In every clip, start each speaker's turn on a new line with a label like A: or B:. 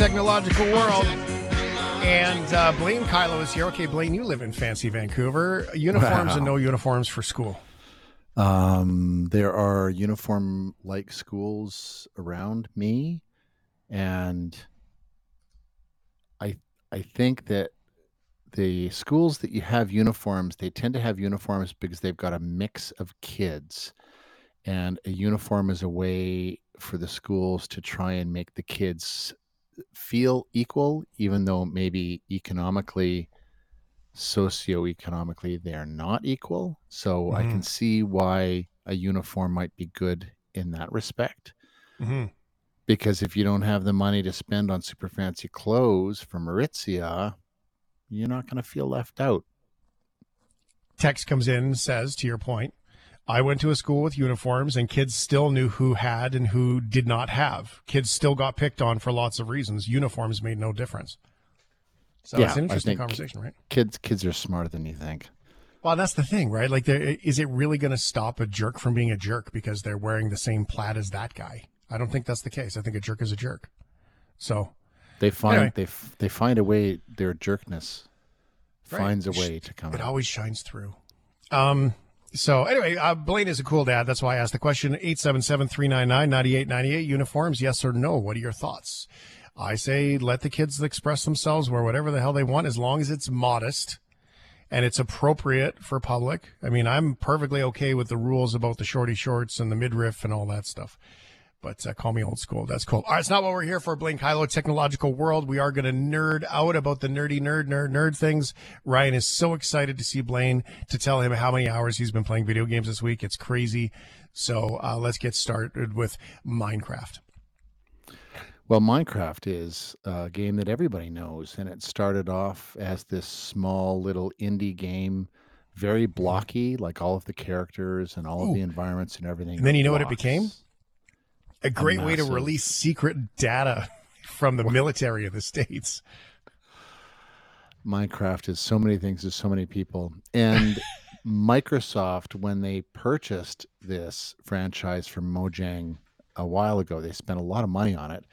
A: It is a technological world. And uh, Blaine Kyllo is here. Okay, Blaine, you live in fancy Vancouver. Uniforms
B: Wow.
A: and no uniforms for school.
B: Um, there are uniform like schools around me, and I I think that the schools that you have uniforms, they tend to have uniforms because they've got a mix of kids, and a uniform is a way for the schools to try and make the kids feel equal, even though maybe economically socioeconomically they're not equal. So I can see why a uniform might be good in that respect.
A: hmm
B: Because if you don't have the money to spend on super fancy clothes from Aritzia, you're not going to feel left out.
A: Text comes in and says, to your point, I went to a school with uniforms and kids still knew who had and who did not have. Kids still got picked on for lots of reasons. Uniforms made no difference. So
B: Yeah,
A: it's an interesting conversation, right?
B: Kids kids are smarter than you think.
A: Well, that's the thing, right? Like, there, is it really going to stop a jerk from being a jerk because they're wearing the same plaid as that guy? I don't think that's the case. I think a jerk is a jerk. So,
B: They find
A: Anyway.
B: they they find a way their jerkness
A: Right.
B: finds a way to come
A: it
B: out.
A: always shines through. Um, so anyway, uh, Blaine is a cool dad. That's why I asked the question 877-399-9898 uniforms. Yes or no? What are your thoughts? I say let the kids express themselves wear whatever the hell they want as long as it's modest and it's appropriate for public. I mean, I'm perfectly okay with the rules about the shorty shorts and the midriff and all that stuff. But uh, call me old school. That's cool. All right, it's not what we're here for, Blaine Kyllo, Technological World. We are going to nerd out about the nerdy, nerd, nerd, nerd things. Ryan is so excited to see Blaine to tell him how many hours he's been playing video games this week. It's crazy. So uh, let's get started with Minecraft.
B: Well, Minecraft is a game that everybody knows, and it started off as this small little indie game, very blocky, like all of the characters and all
A: Ooh.
B: of the environments and everything.
A: And then you know what it became? A great way to release secret data from the military of the States.
B: Minecraft is so many things to so many people. And Microsoft, when they purchased this franchise from Mojang a while ago, they spent a lot of money on it.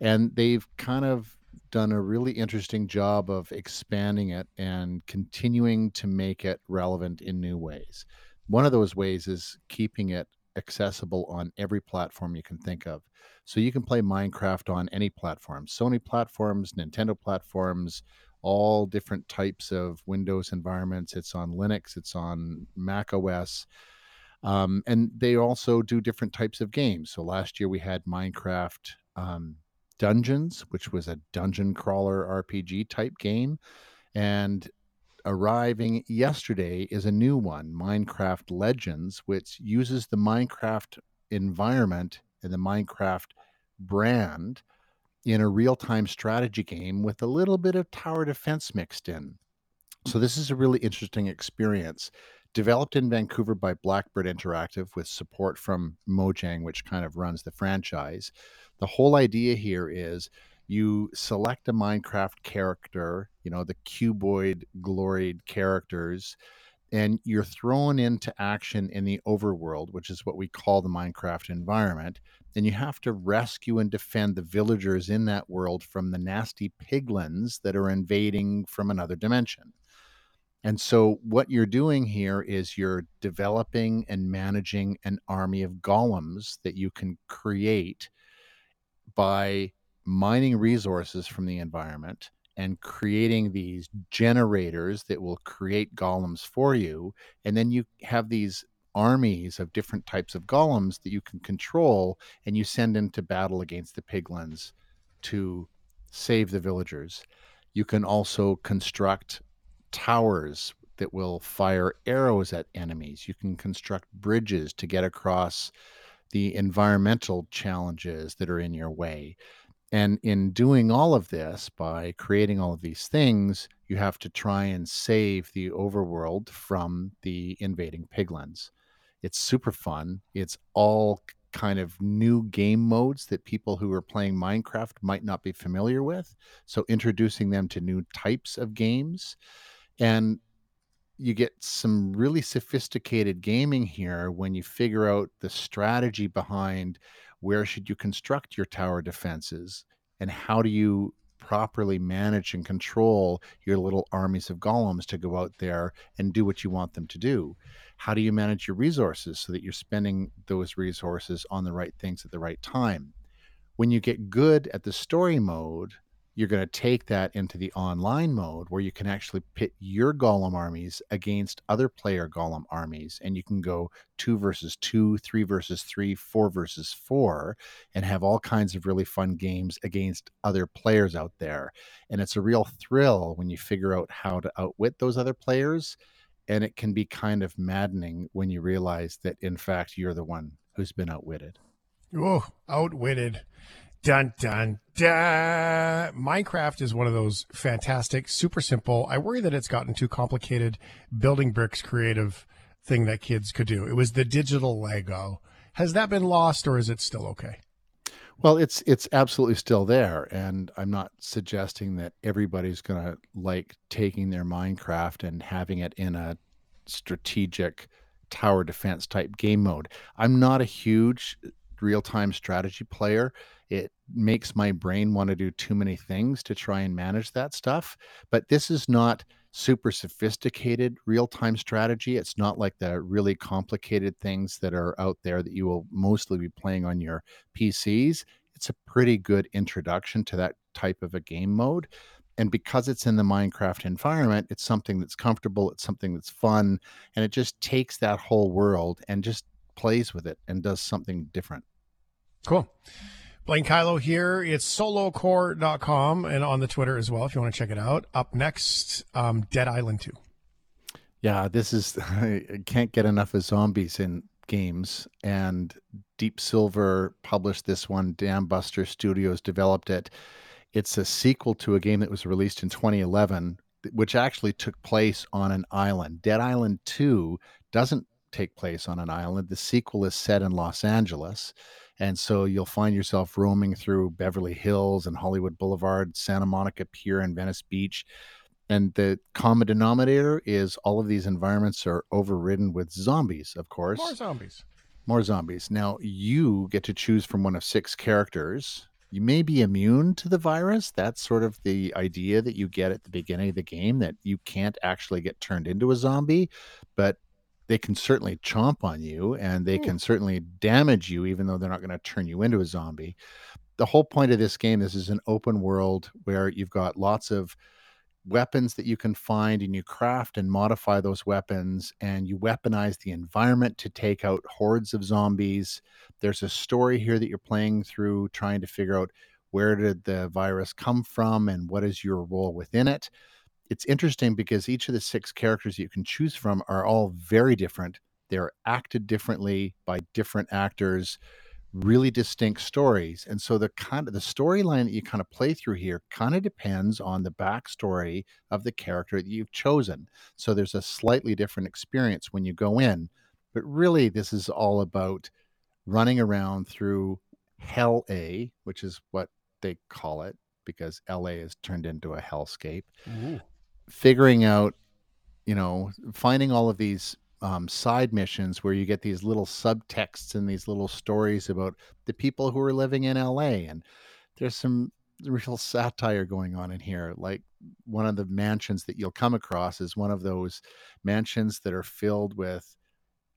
B: And they've kind of done a really interesting job of expanding it and continuing to make it relevant in new ways. One of those ways is keeping it accessible on every platform you can think of. So you can play Minecraft on any platform, Sony platforms, Nintendo platforms, all different types of Windows environments. It's on Linux, it's on Mac OS. Um, and they also do different types of games. So last year we had Minecraft um, Dungeons, which was a dungeon crawler RPG type game. And arriving yesterday is a new one, Minecraft Legends, which uses the Minecraft environment and the Minecraft brand in a real time strategy game with a little bit of tower defense mixed in. So, this is a really interesting experience. Developed in Vancouver by Blackbird Interactive with support from Mojang, which kind of runs the franchise. The whole idea here is you select a Minecraft character, you know, the cuboid gloried characters, and you're thrown into action in the overworld, which is what we call the Minecraft environment. And you have to rescue and defend the villagers in that world from the nasty piglins that are invading from another dimension. And so, what you're doing here is you're developing and managing an army of golems that you can create by mining resources from the environment and creating these generators that will create golems for you. And then you have these armies of different types of golems that you can control and you send into battle against the piglins to save the villagers. You can also construct towers that will fire arrows at enemies. You can construct bridges to get across the environmental challenges that are in your way. And in doing all of this, by creating all of these things, you have to try and save the overworld from the invading piglins. It's super fun. It's all kind of new game modes that people who are playing Minecraft might not be familiar with. So introducing them to new types of games. And you get some really sophisticated gaming here when you figure out the strategy behind where should you construct your tower defenses and how do you properly manage and control your little armies of golems to go out there and do what you want them to do? How do you manage your resources so that you're spending those resources on the right things at the right time? When you get good at the story mode you're going to take that into the online mode where you can actually pit your golem armies against other player golem armies and you can go two versus two three versus three four versus four and have all kinds of really fun games against other players out there. And it's a real thrill when you figure out how to outwit those other players and it can be kind of maddening when you realize that in fact you're the one who's been outwitted.
A: Oh outwitted Dun dun dun. Minecraft is one of those fantastic, super simple. I worry that it's gotten too complicated building bricks creative thing that kids could do. It was the digital Lego. Has that been lost or is it still okay?
B: Well, it's it's absolutely still there, and I'm not suggesting that everybody's going to like taking their Minecraft and having it in a strategic tower defense type game mode. I'm not a huge real-time strategy player it makes my brain want to do too many things to try and manage that stuff. But this is not super sophisticated real time strategy. It's not like the really complicated things that are out there that you will mostly be playing on your PCs. It's a pretty good introduction to that type of a game mode. And because it's in the Minecraft environment, it's something that's comfortable, it's something that's fun, and it just takes that whole world and just plays with it and does something different.
A: Cool. Blaine Kyllo here. It's solocore.com and on the Twitter as well if you want to check it out. Up next, um, Dead Island 2.
B: Yeah, this is, I can't get enough of zombies in games. And Deep Silver published this one, Dambuster Studios developed it. It's a sequel to a game that was released in 2011, which actually took place on an island. Dead Island 2 doesn't take place on an island. The sequel is set in Los Angeles and so you'll find yourself roaming through Beverly Hills and Hollywood Boulevard, Santa Monica Pier, and Venice Beach. And the common denominator is all of these environments are overridden with zombies, of course.
A: More zombies.
B: More zombies. Now, you get to choose from one of six characters. You may be immune to the virus. That's sort of the idea that you get at the beginning of the game that you can't actually get turned into a zombie, but they can certainly chomp on you and they hmm. can certainly damage you, even though they're not going to turn you into a zombie. The whole point of this game is is an open world where you've got lots of weapons that you can find and you craft and modify those weapons and you weaponize the environment to take out hordes of zombies. There's a story here that you're playing through trying to figure out where did the virus come from and what is your role within it it's interesting because each of the six characters you can choose from are all very different. They're acted differently by different actors, really distinct stories. And so the kind of the storyline that you kind of play through here kind of depends on the backstory of the character that you've chosen. So there's a slightly different experience when you go in. But really, this is all about running around through Hell A, which is what they call it because LA is turned into a hellscape. Ooh figuring out, you know, finding all of these um, side missions where you get these little subtexts and these little stories about the people who are living in LA. And there's some real satire going on in here. Like one of the mansions that you'll come across is one of those mansions that are filled with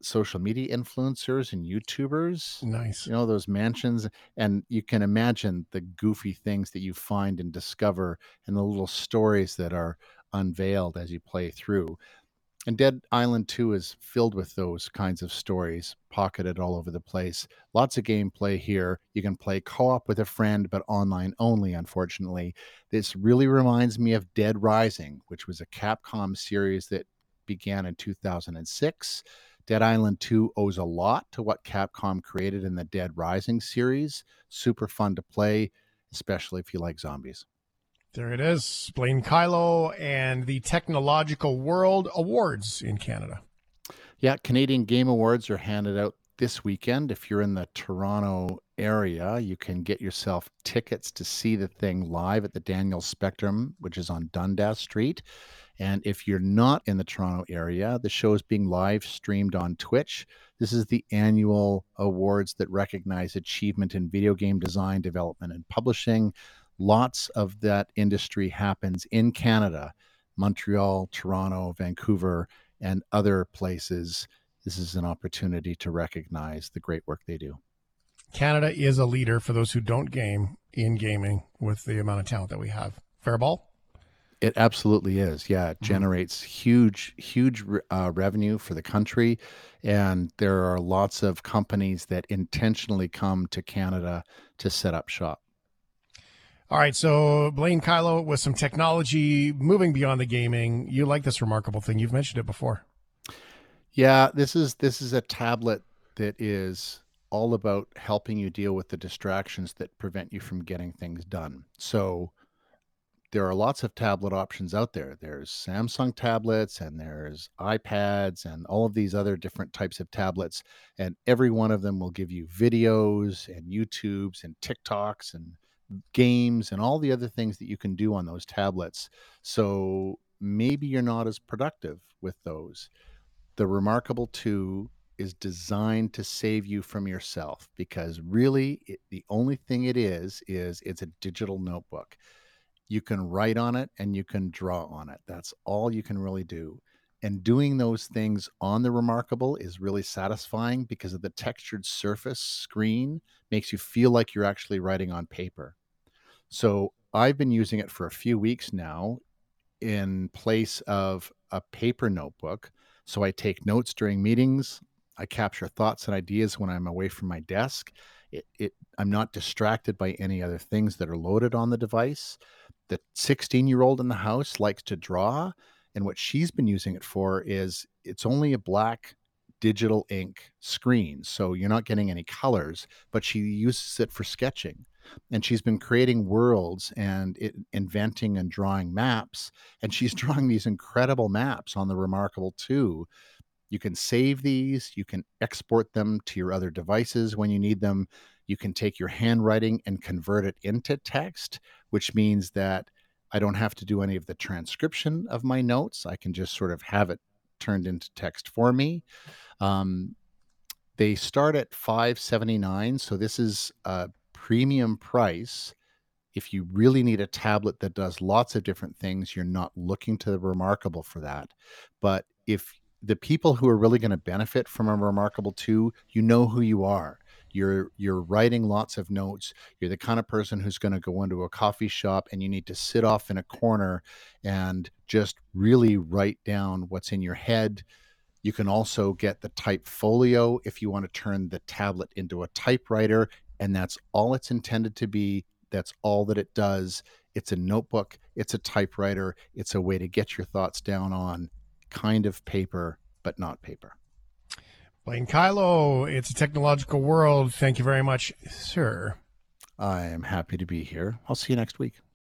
B: social media influencers and YouTubers.
A: Nice.
B: You know, those mansions. And you can imagine the goofy things that you find and discover and the little stories that are unveiled as you play through. And Dead Island 2 is filled with those kinds of stories, pocketed all over the place. Lots of gameplay here. You can play co op with a friend, but online only, unfortunately. This really reminds me of Dead Rising, which was a Capcom series that began in 2006. Dead Island 2 owes a lot to what Capcom created in the Dead Rising series. Super fun to play, especially if you like zombies.
A: There it is. Blaine Kyllo and the Technological World Awards in Canada.
B: Yeah, Canadian Game Awards are handed out this weekend. If you're in the Toronto area, you can get yourself tickets to see the thing live at the Daniel Spectrum, which is on Dundas Street. And if you're not in the Toronto area, the show is being live streamed on Twitch. This is the annual awards that recognize achievement in video game design, development, and publishing lots of that industry happens in Canada, Montreal, Toronto, Vancouver, and other places. This is an opportunity to recognize the great work they do.
A: Canada is a leader for those who don't game in gaming with the amount of talent that we have. Fair ball?
B: It absolutely is. Yeah, it mm-hmm. generates huge, huge uh, revenue for the country. And there are lots of companies that intentionally come to Canada to set up shop.
A: All right, so Blaine Kyllo with some technology moving beyond the gaming. You like this remarkable thing? You've mentioned it before.
B: Yeah, this is this is a tablet that is all about helping you deal with the distractions that prevent you from getting things done. So there are lots of tablet options out there. There's Samsung tablets and there's iPads and all of these other different types of tablets. And every one of them will give you videos and YouTubes and TikToks and games and all the other things that you can do on those tablets. So maybe you're not as productive with those. The Remarkable 2 is designed to save you from yourself because really it, the only thing it is is it's a digital notebook you can write on it and you can draw on it that's all you can really do and doing those things on the remarkable is really satisfying because of the textured surface screen makes you feel like you're actually writing on paper so i've been using it for a few weeks now in place of a paper notebook so i take notes during meetings I capture thoughts and ideas when I'm away from my desk. It, it, I'm not distracted by any other things that are loaded on the device. The 16 year old in the house likes to draw, and what she's been using it for is it's only a black digital ink screen, so you're not getting any colors, but she uses it for sketching. And she's been creating worlds and it, inventing and drawing maps. And she's drawing these incredible maps on the Remarkable 2 you can save these, you can export them to your other devices when you need them. You can take your handwriting and convert it into text, which means that I don't have to do any of the transcription of my notes. I can just sort of have it turned into text for me. Um, they start at 579 so this is a premium price if you really need a tablet that does lots of different things you're not looking to the remarkable for that. But if the people who are really going to benefit from a remarkable 2 you know who you are. You're you're writing lots of notes. You're the kind of person who's going to go into a coffee shop and you need to sit off in a corner and just really write down what's in your head. You can also get the type folio if you want to turn the tablet into a typewriter and that's all it's intended to be that's all that it does it's a notebook it's a typewriter it's a way to get your thoughts down on kind of paper, but not paper.
A: Blaine Kyllo, it's a technological world. Thank you very much, sir.
B: I am happy to be here. I'll see you next week.